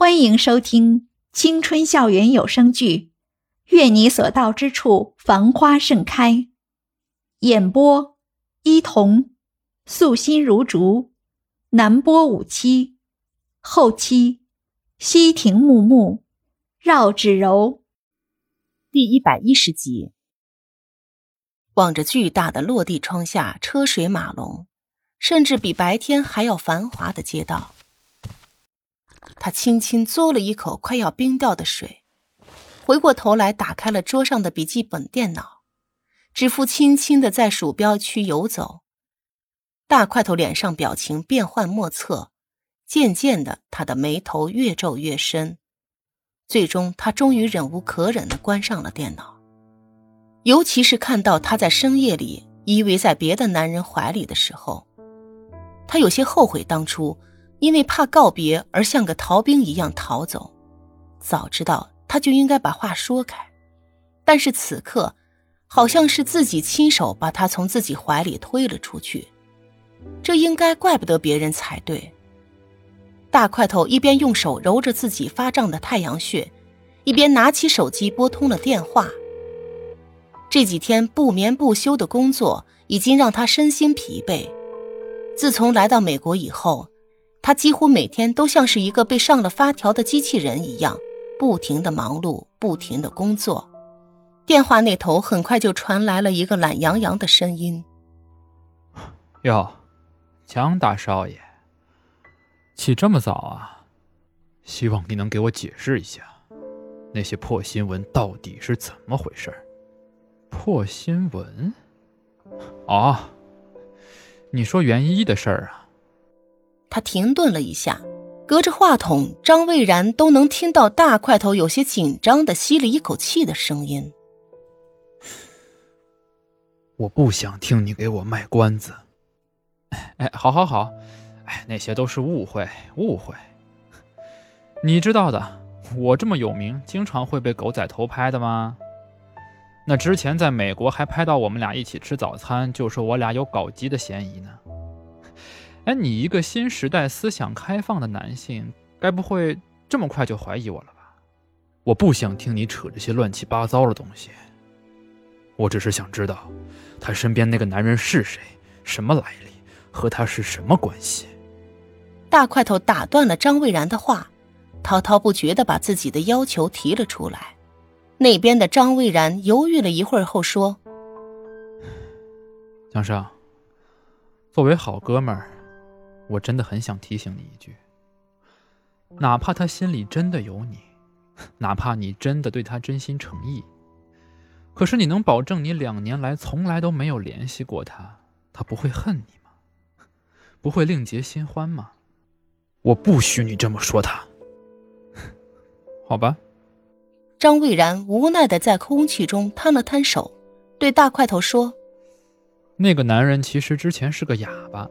欢迎收听青春校园有声剧《愿你所到之处繁花盛开》，演播：伊童，素心如竹，南波五七，后期：西亭木木，绕指柔。第一百一十集。望着巨大的落地窗下车水马龙，甚至比白天还要繁华的街道。他轻轻嘬了一口快要冰掉的水，回过头来打开了桌上的笔记本电脑，指腹轻轻的在鼠标区游走。大块头脸上表情变幻莫测，渐渐的，他的眉头越皱越深。最终，他终于忍无可忍的关上了电脑。尤其是看到他在深夜里依偎在别的男人怀里的时候，他有些后悔当初。因为怕告别而像个逃兵一样逃走，早知道他就应该把话说开。但是此刻，好像是自己亲手把他从自己怀里推了出去，这应该怪不得别人才对。大块头一边用手揉着自己发胀的太阳穴，一边拿起手机拨通了电话。这几天不眠不休的工作已经让他身心疲惫，自从来到美国以后。他几乎每天都像是一个被上了发条的机器人一样，不停的忙碌，不停的工作。电话那头很快就传来了一个懒洋洋的声音：“哟，江大少爷，起这么早啊？希望你能给我解释一下，那些破新闻到底是怎么回事？破新闻？哦，你说袁一的事儿啊？”他停顿了一下，隔着话筒，张蔚然都能听到大块头有些紧张的吸了一口气的声音。我不想听你给我卖关子。哎，好，好，好，哎，那些都是误会，误会。你知道的，我这么有名，经常会被狗仔偷拍的吗？那之前在美国还拍到我们俩一起吃早餐，就说我俩有搞基的嫌疑呢。哎，你一个新时代思想开放的男性，该不会这么快就怀疑我了吧？我不想听你扯这些乱七八糟的东西。我只是想知道，他身边那个男人是谁，什么来历，和他是什么关系。大块头打断了张蔚然的话，滔滔不绝的把自己的要求提了出来。那边的张蔚然犹豫了一会儿后说：“江生，作为好哥们儿。”我真的很想提醒你一句，哪怕他心里真的有你，哪怕你真的对他真心诚意，可是你能保证你两年来从来都没有联系过他，他不会恨你吗？不会另结新欢吗？我不许你这么说他。好吧。张蔚然无奈的在空气中摊了摊手，对大块头说：“那个男人其实之前是个哑巴。”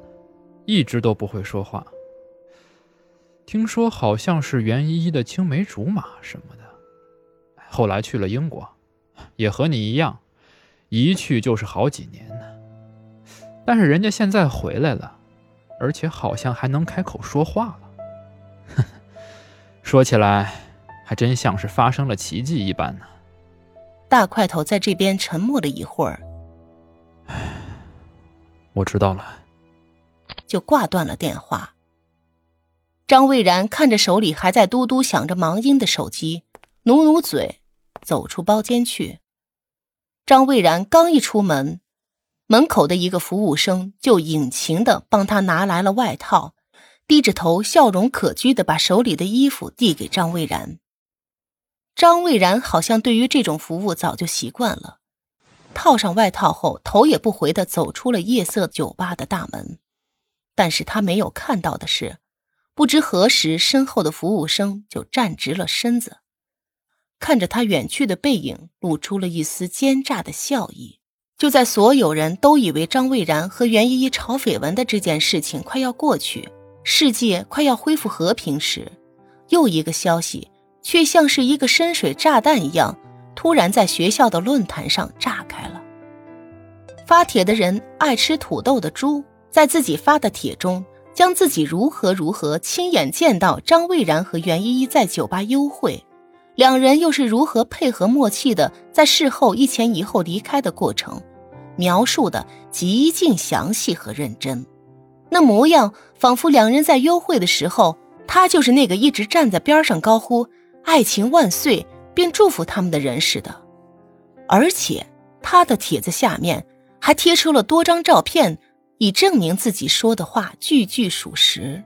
一直都不会说话。听说好像是袁依依的青梅竹马什么的，后来去了英国，也和你一样，一去就是好几年呢。但是人家现在回来了，而且好像还能开口说话了。说起来，还真像是发生了奇迹一般呢。大块头在这边沉默了一会儿。我知道了。就挂断了电话。张蔚然看着手里还在嘟嘟响着忙音的手机，努努嘴，走出包间去。张蔚然刚一出门，门口的一个服务生就殷勤的帮他拿来了外套，低着头，笑容可掬的把手里的衣服递给张蔚然。张蔚然好像对于这种服务早就习惯了，套上外套后，头也不回的走出了夜色酒吧的大门。但是他没有看到的是，不知何时，身后的服务生就站直了身子，看着他远去的背影，露出了一丝奸诈的笑意。就在所有人都以为张蔚然和袁依依炒绯闻的这件事情快要过去，世界快要恢复和平时，又一个消息却像是一个深水炸弹一样，突然在学校的论坛上炸开了。发帖的人爱吃土豆的猪。在自己发的帖中，将自己如何如何亲眼见到张蔚然和袁依依在酒吧幽会，两人又是如何配合默契的在事后一前一后离开的过程，描述的极尽详细和认真。那模样仿佛两人在幽会的时候，他就是那个一直站在边上高呼“爱情万岁”并祝福他们的人似的。而且他的帖子下面还贴出了多张照片，以证明自己说的话句句属实。